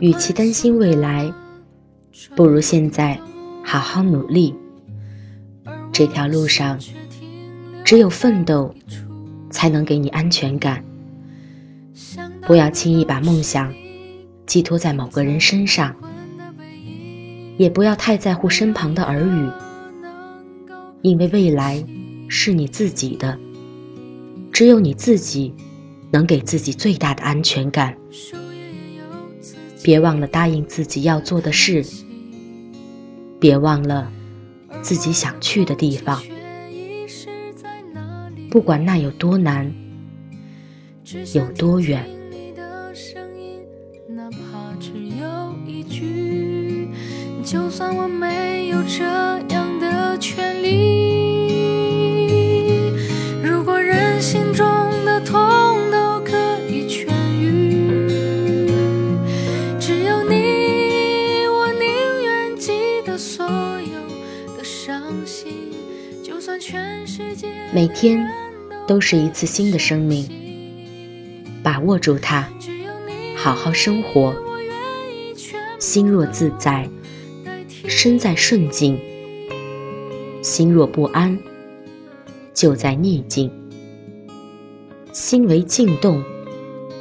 与其担心未来，不如现在好好努力。这条路上，只有奋斗才能给你安全感。不要轻易把梦想寄托在某个人身上，也不要太在乎身旁的耳语，因为未来是你自己的，只有你自己能给自己最大的安全感。别忘了答应自己要做的事，别忘了自己想去的地方。不管那有多难，有多远。就算我没有这样的权利。所有的伤心，就算全世界每天都是一次新的生命，把握住它，好好生活，心若自在，身在顺境；心若不安，就在逆境。心为静动，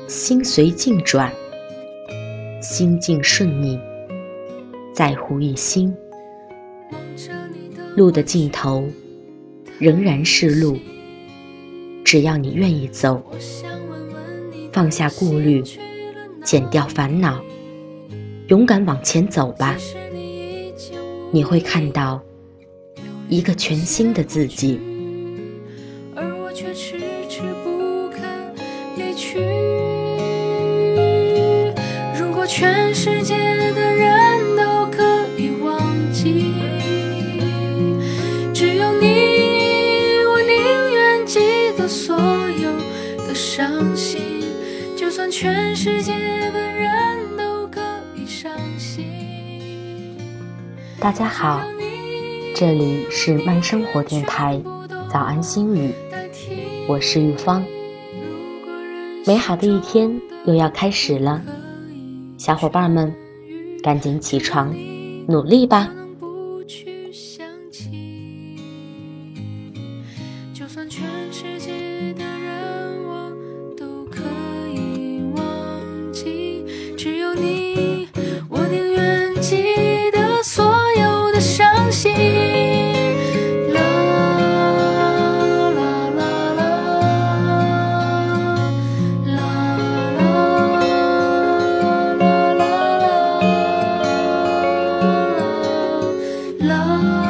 心随境转，心境顺逆，在乎一心。路的尽头。仍然是路，只要你愿意走，放下顾虑，减掉烦恼，勇敢往前走吧。你会看到一个全新的自己。而我却迟迟不肯离去。如果全世界伤心，就算全世界的人都可以伤心。大家好，这里是慢生活电台，早安心语，我是玉芳。美好的一天又要开始了，小伙伴们，赶紧起床，努力吧！Thank you.